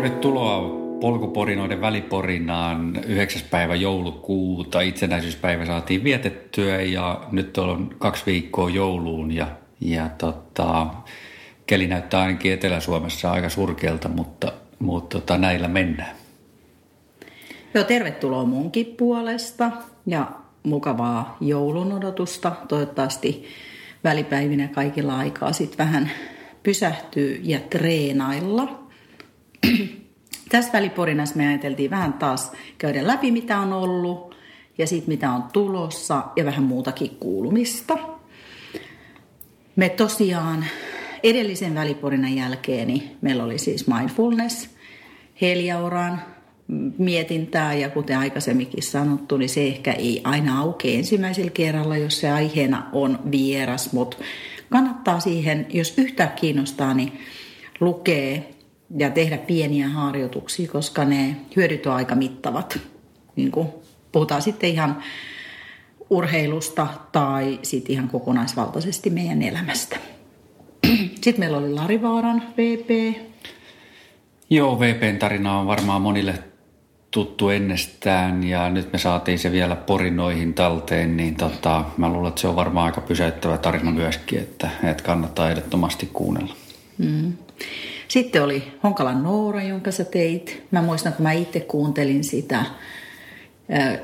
Tervetuloa polkuporinoiden väliporinaan 9. päivä joulukuuta. Itsenäisyyspäivä saatiin vietettyä ja nyt on kaksi viikkoa jouluun ja, ja tota, keli näyttää ainakin Etelä-Suomessa aika surkealta, mutta, mutta tota, näillä mennään. Joo, tervetuloa munkin puolesta ja mukavaa joulun odotusta. Toivottavasti välipäivinä kaikilla aikaa sitten vähän pysähtyy ja treenailla. Tässä väliporinassa me ajateltiin vähän taas käydä läpi, mitä on ollut ja sitten mitä on tulossa ja vähän muutakin kuulumista. Me tosiaan edellisen väliporinan jälkeen niin meillä oli siis mindfulness, Heliauraan mietintää ja kuten aikaisemminkin sanottu, niin se ehkä ei aina aukea ensimmäisellä kerralla, jos se aiheena on vieras, mutta kannattaa siihen, jos yhtään kiinnostaa, niin lukee ja tehdä pieniä harjoituksia, koska ne hyödyt on aika mittavat. Niin kuin puhutaan sitten ihan urheilusta tai sitten ihan kokonaisvaltaisesti meidän elämästä. Sitten meillä oli Larivaaran VP. Joo, VPn tarina on varmaan monille tuttu ennestään ja nyt me saatiin se vielä porinoihin talteen, niin tota, mä luulen, että se on varmaan aika pysäyttävä tarina myöskin, että, että kannattaa ehdottomasti kuunnella. Mm. Sitten oli Honkalan Noora, jonka sä teit. Mä muistan, kun mä itse kuuntelin sitä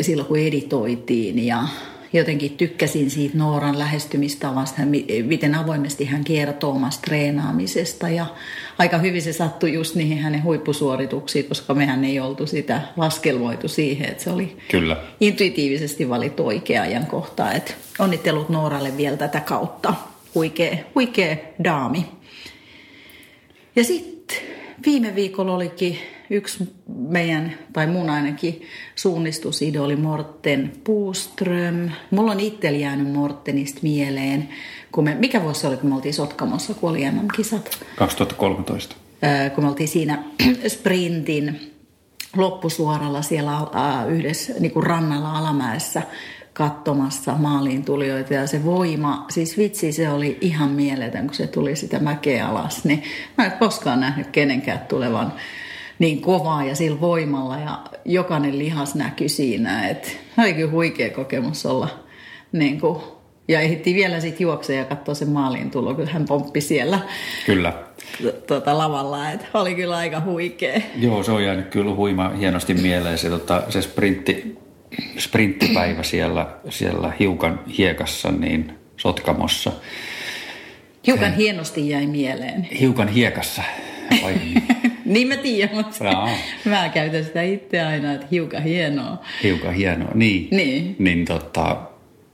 silloin, kun editoitiin ja jotenkin tykkäsin siitä Nooran lähestymistavasta, miten avoimesti hän kertoo omasta treenaamisesta ja aika hyvin se sattui just niihin hänen huippusuorituksiin, koska mehän ei oltu sitä laskelmoitu siihen, että se oli Kyllä. intuitiivisesti valittu oikea ajankohta. Että onnittelut Nooralle vielä tätä kautta. Huikea, huikea daami. Ja sitten viime viikolla olikin yksi meidän, tai mun ainakin, suunnistusidoli Morten Puuström. Mulla on itsellä jäänyt Mortenista mieleen, kun me, mikä vuosi oli, kun me oltiin Sotkamossa, kun oli MM-kisat? 2013. kun me oltiin siinä sprintin loppusuoralla siellä yhdessä niin kuin rannalla alamäessä katsomassa maaliin tulijoita ja se voima, siis vitsi se oli ihan mieletön, kun se tuli sitä mäkeä alas, niin mä en koskaan nähnyt kenenkään tulevan niin kovaa ja sillä voimalla ja jokainen lihas näkyi siinä, että oli kyllä huikea kokemus olla niin kuin, ja ehti vielä sitten juoksea ja katsoa sen maaliin tulo, kun hän pomppi siellä kyllä. Tuota, lavalla, että oli kyllä aika huikea. Joo, se on jäänyt kyllä huima hienosti mieleen se, tota, se sprintti, sprinttipäivä siellä, siellä hiukan hiekassa, niin Sotkamossa. Hiukan hienosti jäi mieleen. Hiukan hiekassa. Vai? niin mä tiedän, mutta Jaa. mä käytän sitä itse aina, että hiukan hienoa. Hiukan hienoa, niin. Niin. Niin tota,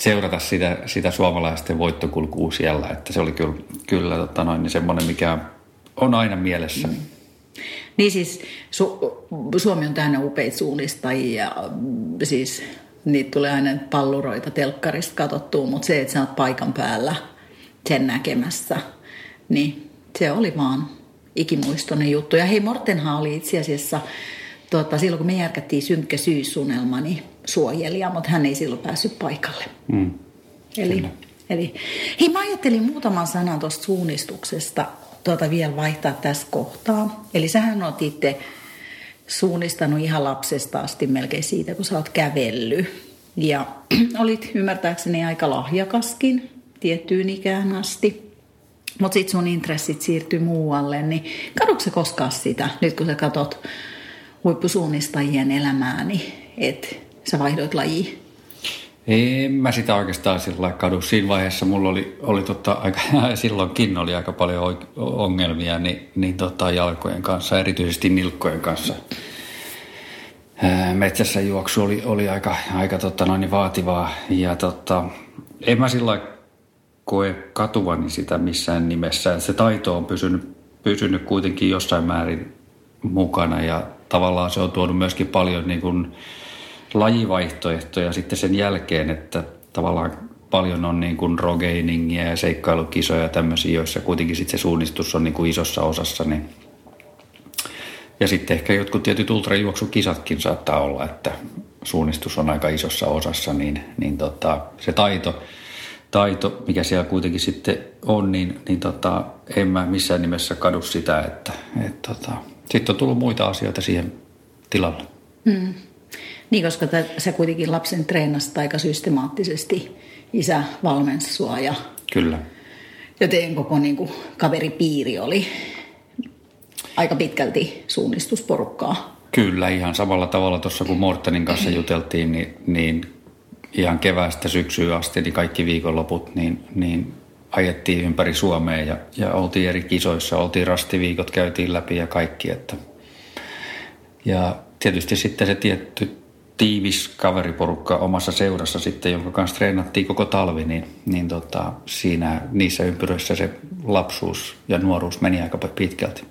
seurata sitä, sitä suomalaisten voittokulkua siellä, että se oli kyllä, kyllä tota noin, niin semmoinen, mikä on aina mielessä. Mm. Niin siis Su- Suomi on täynnä upeita suunnistajia, siis niitä tulee aina palluroita telkkarista katsottua, mutta se, että sä oot paikan päällä sen näkemässä, niin se oli vaan ikimuistoinen juttu. Ja hei, Mortenhan oli itse asiassa, tuota, silloin kun me järkättiin synkkä syysunelma, niin suojelija, mutta hän ei silloin päässyt paikalle. Mm. Eli, eli, hei, mä ajattelin muutaman sanan tuosta suunnistuksesta tuota vielä vaihtaa tässä kohtaa. Eli sähän oot itse suunnistanut ihan lapsesta asti melkein siitä, kun sä oot kävellyt. Ja olit ymmärtääkseni aika lahjakaskin tiettyyn ikään asti. Mutta sitten sun intressit siirtyy muualle, niin kadukse koskaan sitä, nyt kun sä katot huippusuunnistajien elämää, niin että sä vaihdoit lajiin? En mä sitä oikeastaan sillä kadu. Siinä vaiheessa mulla oli, oli tota, aika, silloinkin oli aika paljon ongelmia niin, niin tota, jalkojen kanssa, erityisesti nilkkojen kanssa. Metsässä juoksu oli, oli aika, aika tota, noin vaativaa ja tota, en mä sillä koe katuvani sitä missään nimessä. Se taito on pysynyt, pysynyt kuitenkin jossain määrin mukana ja tavallaan se on tuonut myöskin paljon niin kuin lajivaihtoehtoja sitten sen jälkeen, että tavallaan paljon on niin kuin rogeiningia ja seikkailukisoja ja tämmöisiä, joissa kuitenkin sitten se suunnistus on niin kuin isossa osassa. Niin ja sitten ehkä jotkut tietyt ultrajuoksukisatkin saattaa olla, että suunnistus on aika isossa osassa, niin, niin tota, se taito, taito, mikä siellä kuitenkin sitten on, niin, niin tota, en mä missään nimessä kadu sitä, että et tota, Sitten on tullut muita asioita siihen tilalle. Mm. Niin, koska sä kuitenkin lapsen treenasit aika systemaattisesti. Isä valmensi sua ja, Kyllä. ja teidän koko niin kuin, kaveripiiri oli aika pitkälti suunnistusporukkaa. Kyllä, ihan samalla tavalla tuossa kun Mortenin kanssa juteltiin, niin, niin ihan keväästä syksyyn asti, niin kaikki viikonloput, niin, niin ajettiin ympäri Suomea ja, ja oltiin eri kisoissa, oltiin rastiviikot, käytiin läpi ja kaikki. Että. Ja tietysti sitten se tietty tiivis kaveriporukka omassa seurassa sitten, jonka kanssa treenattiin koko talvi, niin, niin tota, siinä niissä ympyröissä se lapsuus ja nuoruus meni aika pitkälti.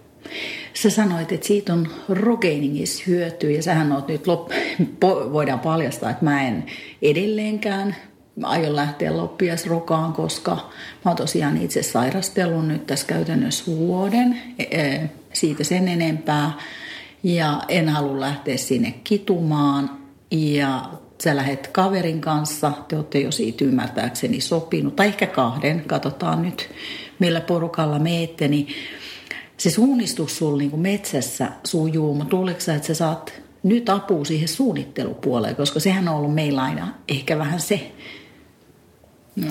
Sä sanoit, että siitä on Rogeiningissa hyötyä ja sähän oot nyt, lop... voidaan paljastaa, että mä en edelleenkään aion lähteä loppiasrokaan, koska mä oon tosiaan itse sairastellut nyt tässä käytännössä vuoden, e, e, siitä sen enempää. Ja en halua lähteä sinne kitumaan. Ja sä lähet kaverin kanssa, te olette jo siitä ymmärtääkseni sopinut, tai ehkä kahden, katsotaan nyt millä porukalla meette, niin se suunnistus sulla niin metsässä sujuu, mutta luuletko sä, että sä saat nyt apua siihen suunnittelupuoleen, koska sehän on ollut meillä aina ehkä vähän se, No.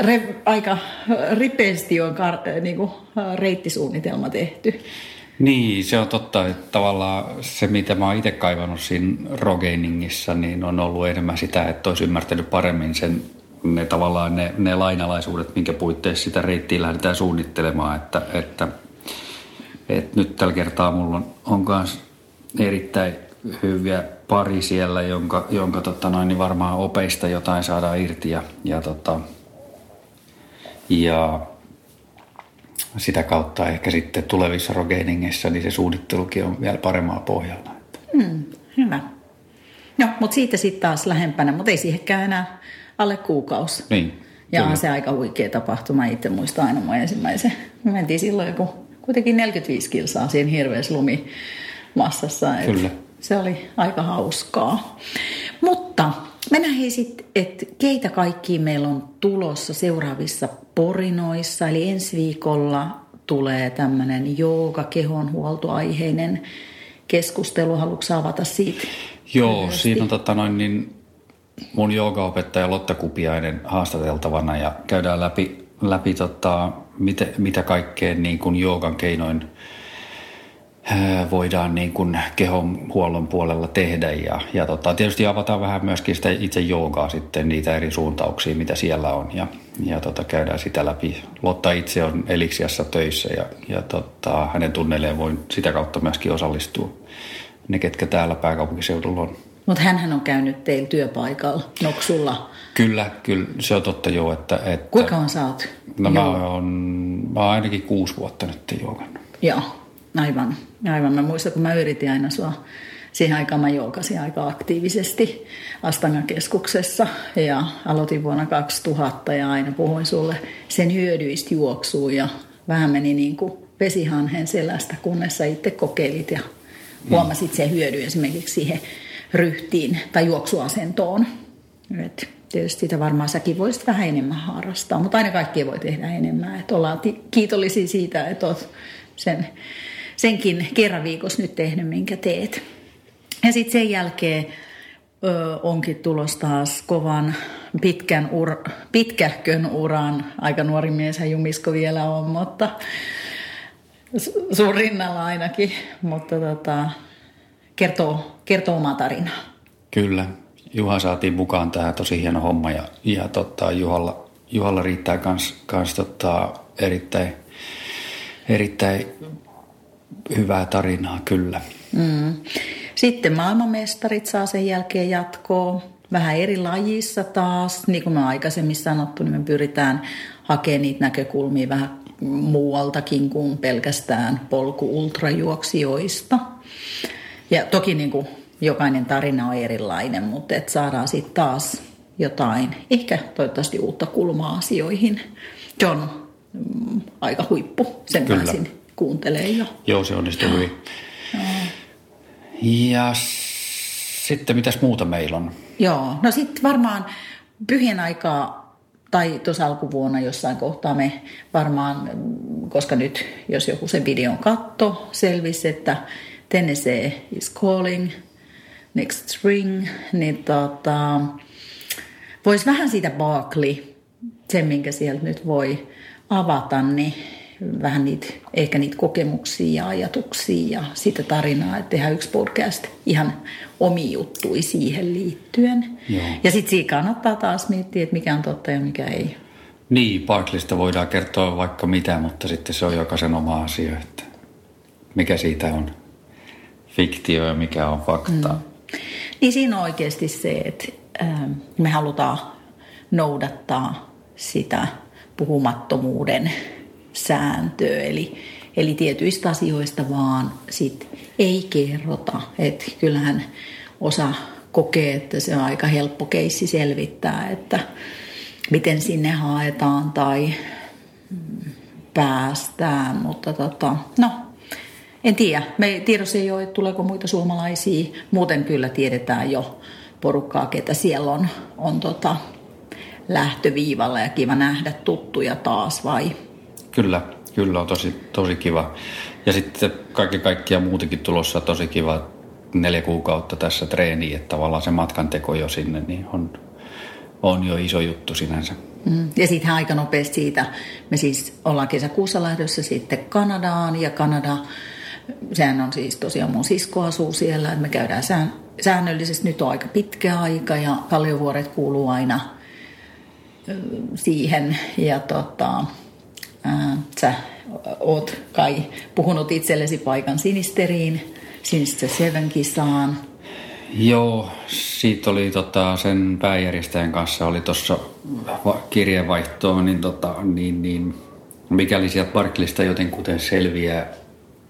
Re, aika ripeästi on kar, niin kuin, reittisuunnitelma tehty. Niin, se on totta, että tavallaan se, mitä mä oon itse kaivannut siinä Rogainingissa, niin on ollut enemmän sitä, että olisi ymmärtänyt paremmin sen, ne tavallaan ne, ne lainalaisuudet, minkä puitteissa sitä reittiä lähdetään suunnittelemaan, että, että, että nyt tällä kertaa mulla on, on myös erittäin hyviä pari siellä, jonka, jonka tota noin, niin varmaan opeista jotain saadaan irti ja, ja, tota, ja sitä kautta ehkä sitten tulevissa rogeiningeissä niin se suunnittelukin on vielä paremmalla pohjalla. Hmm, hyvä. No, mutta siitä sitten taas lähempänä, mutta ei siihenkään enää alle kuukausi. Niin. Ja kyllä. on se aika huikea tapahtuma. Itse muistan aina mun ensimmäisen. Me mentiin silloin joku kuitenkin 45 kilsaa siinä hirveässä lumimassassa. Kyllä se oli aika hauskaa. Mutta mennään hei sitten, että keitä kaikki meillä on tulossa seuraavissa porinoissa. Eli ensi viikolla tulee tämmöinen jooga kehonhuoltoaiheinen keskustelu. Haluatko avata siitä? Joo, lyhyesti? siinä on tota noin, niin mun joogaopettaja Lotta Kupiainen haastateltavana ja käydään läpi, läpi tota, mitä, mitä kaikkea niin kuin joogan keinoin voidaan niin kuin kehonhuollon puolella tehdä. Ja, ja tota, tietysti avataan vähän myöskin sitä itse joogaa sitten, niitä eri suuntauksia, mitä siellä on. Ja, ja tota, käydään sitä läpi. Lotta itse on Eliksiassa töissä ja, ja tota, hänen tunnelleen voi sitä kautta myöskin osallistua. Ne, ketkä täällä pääkaupunkiseudulla on. Mutta hän on käynyt teillä työpaikalla Noksulla. Kyllä, kyllä. Se on totta joo. Että, että, Kuinka on saat? No mä oon, mä oon ainakin kuusi vuotta nyt joogannut. Joo. Aivan, aivan. Mä muistan, kun mä yritin aina sua siihen aikaan mä joukasin aika aktiivisesti Astanga-keskuksessa ja aloitin vuonna 2000 ja aina puhuin sulle sen hyödyistä juoksuun ja vähän meni niin kuin vesihanhen selästä, kunnes sä itse kokeilit ja huomasit sen hyödy esimerkiksi siihen ryhtiin tai juoksuasentoon. Et tietysti sitä varmaan säkin voisit vähän enemmän harrastaa, mutta aina kaikki voi tehdä enemmän. Et ollaan kiitollisia siitä, että olet sen senkin kerran viikossa nyt tehnyt, minkä teet. Ja sitten sen jälkeen ö, onkin tulos taas kovan pitkän ur, pitkähkön uran. Aika nuori mies Jumisko vielä on, mutta sun rinnalla ainakin. Mutta tota, kertoo, kertoo omaa tarinaa. Kyllä. Juha saatiin mukaan tähän tosi hieno homma ja, ja tota, Juhalla, Juhalla riittää kans, tota, erittäin, erittäin hyvää tarinaa, kyllä. Mm. Sitten maailmanmestarit saa sen jälkeen jatkoa. Vähän eri lajissa taas. Niin kuin me aikaisemmin sanottu, niin me pyritään hakemaan niitä näkökulmia vähän muualtakin kuin pelkästään polku-ultrajuoksijoista. Ja toki niin kuin jokainen tarina on erilainen, mutta et saadaan sitten taas jotain, ehkä toivottavasti uutta kulmaa asioihin. On mm, aika huippu, sen Kyllä. pääsin kuuntelee jo. Joo, se onnistui hyvin. Ja sitten mitäs muuta meillä on? Joo, no sitten varmaan pyhien aikaa tai tuossa alkuvuonna jossain kohtaa me varmaan, koska nyt jos joku sen videon katto, selvisi, että Tennessee is calling next spring, niin tota, voisi vähän siitä Barkley, sen minkä sieltä nyt voi avata, niin vähän niitä, ehkä niitä kokemuksia ja ajatuksia ja sitä tarinaa, että tehdään yksi podcast ihan omi juttui siihen liittyen. Joo. Ja sitten siinä kannattaa taas miettiä, että mikä on totta ja mikä ei. Niin, Barklista voidaan kertoa vaikka mitä, mutta sitten se on jokaisen oma asia, että mikä siitä on fiktio ja mikä on fakta. Mm. Niin siinä on oikeasti se, että ähm, me halutaan noudattaa sitä puhumattomuuden sääntöä. Eli, eli tietyistä asioista vaan sit ei kerrota. Että kyllähän osa kokee, että se on aika helppo keissi selvittää, että miten sinne haetaan tai päästään. Mutta tota, no, en tiedä. Me tiedossa ei ole, että tuleeko muita suomalaisia. Muuten kyllä tiedetään jo porukkaa, ketä siellä on, on tota, lähtöviivalla ja kiva nähdä tuttuja taas vai? Kyllä, kyllä on tosi, tosi kiva. Ja sitten kaikki kaikkia muutenkin tulossa tosi kiva neljä kuukautta tässä treeniin, että tavallaan se matkan teko jo sinne niin on, on jo iso juttu sinänsä. Mm. Ja sitten aika nopeasti siitä, me siis ollaan kesäkuussa lähdössä sitten Kanadaan ja Kanada, sehän on siis tosiaan mun sisko asuu siellä, että me käydään sään, säännöllisesti, nyt on aika pitkä aika ja Kalliovuoret kuuluu aina siihen ja tota, ää, sä oot kai puhunut itsellesi paikan sinisteriin, sinistä Seven kisaan. Joo, siitä oli tota, sen pääjärjestäjän kanssa oli tuossa kirjeenvaihtoa, niin, tota, niin, niin mikäli sieltä Barklista jotenkuten selviää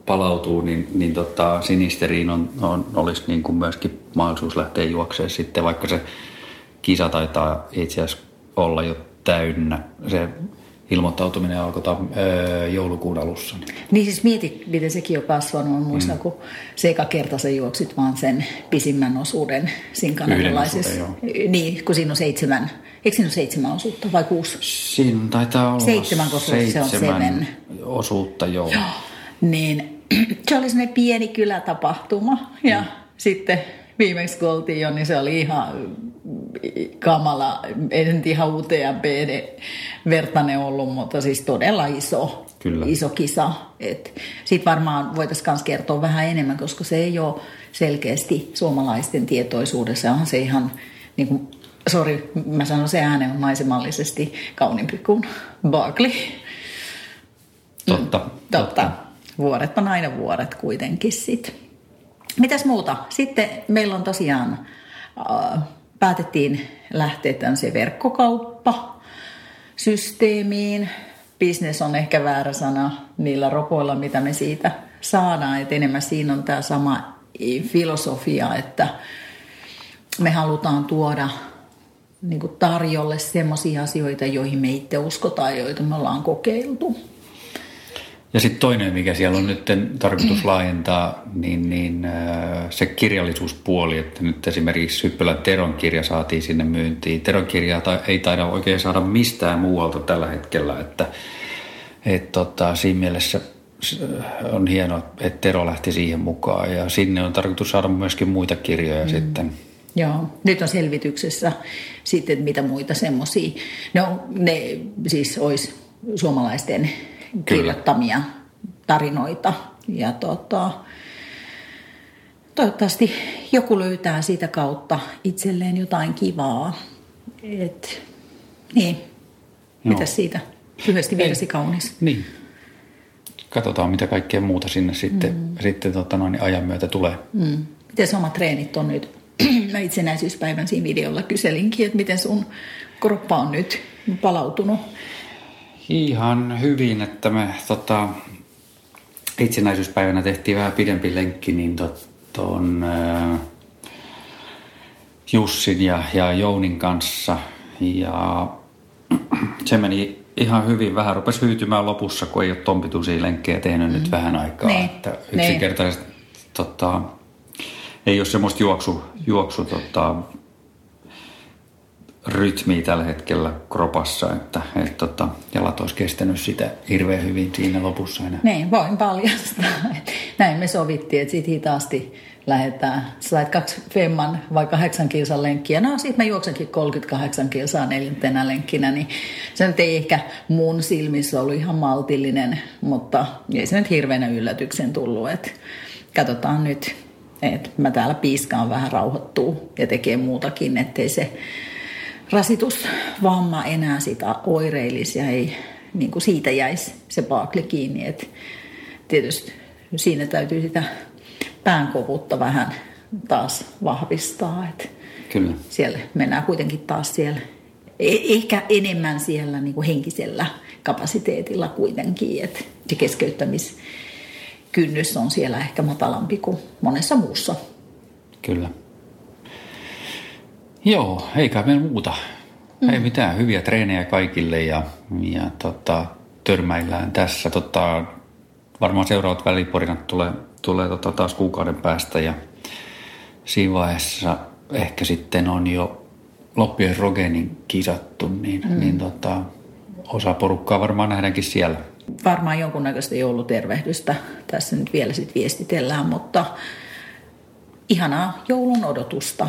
palautuu, niin, niin tota, sinisteriin on, on, olisi niin kuin myöskin mahdollisuus lähteä juoksemaan sitten, vaikka se kisa taitaa itse asiassa olla jo täynnä. Se ilmoittautuminen alkoi öö, joulukuun alussa. Niin siis mieti, miten sekin on kasvanut. On muista, mm. kun se eka kerta sä juoksit vaan sen pisimmän osuuden siinä kanadalaisessa. Niin, kun siinä on seitsemän. Eikö siinä ole seitsemän osuutta vai kuusi? Siinä taitaa olla seitsemän, koska seitsemän se on seven. osuutta, joo. joo. Niin se oli sellainen pieni kylätapahtuma ja mm. sitten viimeksi kun oltiin jo, niin se oli ihan kamala, ei nyt ihan UTMP vertainen ollut, mutta siis todella iso, Kyllä. iso kisa. Sitten varmaan voitaisiin myös kertoa vähän enemmän, koska se ei ole selkeästi suomalaisten tietoisuudessa. Onhan se ihan, niin kuin, sorry, mä sanon se äänen on maisemallisesti kauniimpi kuin Barkley. Totta, mm, totta. totta. Vuoret on aina vuoret kuitenkin sitten. Mitäs muuta? Sitten meillä on tosiaan, äh, päätettiin lähteä tämmöiseen verkkokauppa systeemiin. Business on ehkä väärä sana niillä ropoilla, mitä me siitä saadaan. Et enemmän siinä on tämä sama filosofia, että me halutaan tuoda niin tarjolle semmoisia asioita, joihin me itse uskotaan, joita me ollaan kokeiltu. Ja sitten toinen, mikä siellä on nyt tarkoitus laajentaa, niin, niin äh, se kirjallisuuspuoli, että nyt esimerkiksi Hyppylän Teron kirja saatiin sinne myyntiin. Teron kirjaa ei taida oikein saada mistään muualta tällä hetkellä, että et tota, siinä mielessä on hienoa, että Tero lähti siihen mukaan ja sinne on tarkoitus saada myöskin muita kirjoja mm. sitten. Joo, nyt on selvityksessä sitten mitä muita semmoisia. No ne siis olisi suomalaisten kirjoittamia tarinoita. Ja tota, toivottavasti joku löytää sitä kautta itselleen jotain kivaa. Et, niin, mitä siitä? Lyhyesti virsi kaunis. Niin. Katsotaan, mitä kaikkea muuta sinne sitten, mm. sitten tota noin, ajan myötä tulee. Mm. Miten omat treenit on nyt? Mä itsenäisyyspäivän siinä videolla kyselinkin, että miten sun kroppa on nyt palautunut Ihan hyvin, että me tota, itsenäisyyspäivänä tehtiin vähän pidempi lenkki, niin tuon äh, Jussin ja, ja Jounin kanssa. Ja se meni ihan hyvin. Vähän rupesi hyytymään lopussa, kun ei ole tompituisia lenkkejä tehnyt mm. nyt vähän aikaa. Ne, että yksinkertaisesti tota, ei ole semmoista juoksu, juoksu tota, rytmiä tällä hetkellä kropassa, että et, tota, jalat olisi kestänyt sitä hirveän hyvin siinä lopussa enää. Niin, voin paljastaa. Näin me sovittiin, että siitä hitaasti lähdetään. Sait kaksi femman vai kahdeksan kilsan lenkkiä. No sitten mä juoksenkin 38 kilsaa neljäntenä lenkkinä, niin se nyt ei ehkä mun silmissä ollut ihan maltillinen, mutta ei se nyt hirveänä yllätyksen tullut. Että katsotaan nyt, että mä täällä piiskaan vähän rauhoittuu ja tekee muutakin, ettei se rasitusvamma enää sitä oireilisi ja ei niin kuin siitä jäisi se paakli kiinni. Et tietysti siinä täytyy sitä päänkovuutta vähän taas vahvistaa. Et Kyllä. Siellä mennään kuitenkin taas siellä, e- ehkä enemmän siellä niin kuin henkisellä kapasiteetilla kuitenkin, että se keskeyttämiskynnys on siellä ehkä matalampi kuin monessa muussa. Kyllä. Joo, eikä meillä muuta. Mm. Ei mitään, hyviä treenejä kaikille ja, ja tota, törmäillään tässä. Tota, varmaan seuraavat väliporinat tulee, tulee tota, taas kuukauden päästä ja siinä vaiheessa ehkä sitten on jo loppien Rogenin kisattu, niin, mm. niin tota, osa porukkaa varmaan nähdäänkin siellä. Varmaan jonkunnäköistä joulutervehdystä tässä nyt vielä sit viestitellään, mutta ihanaa joulun odotusta.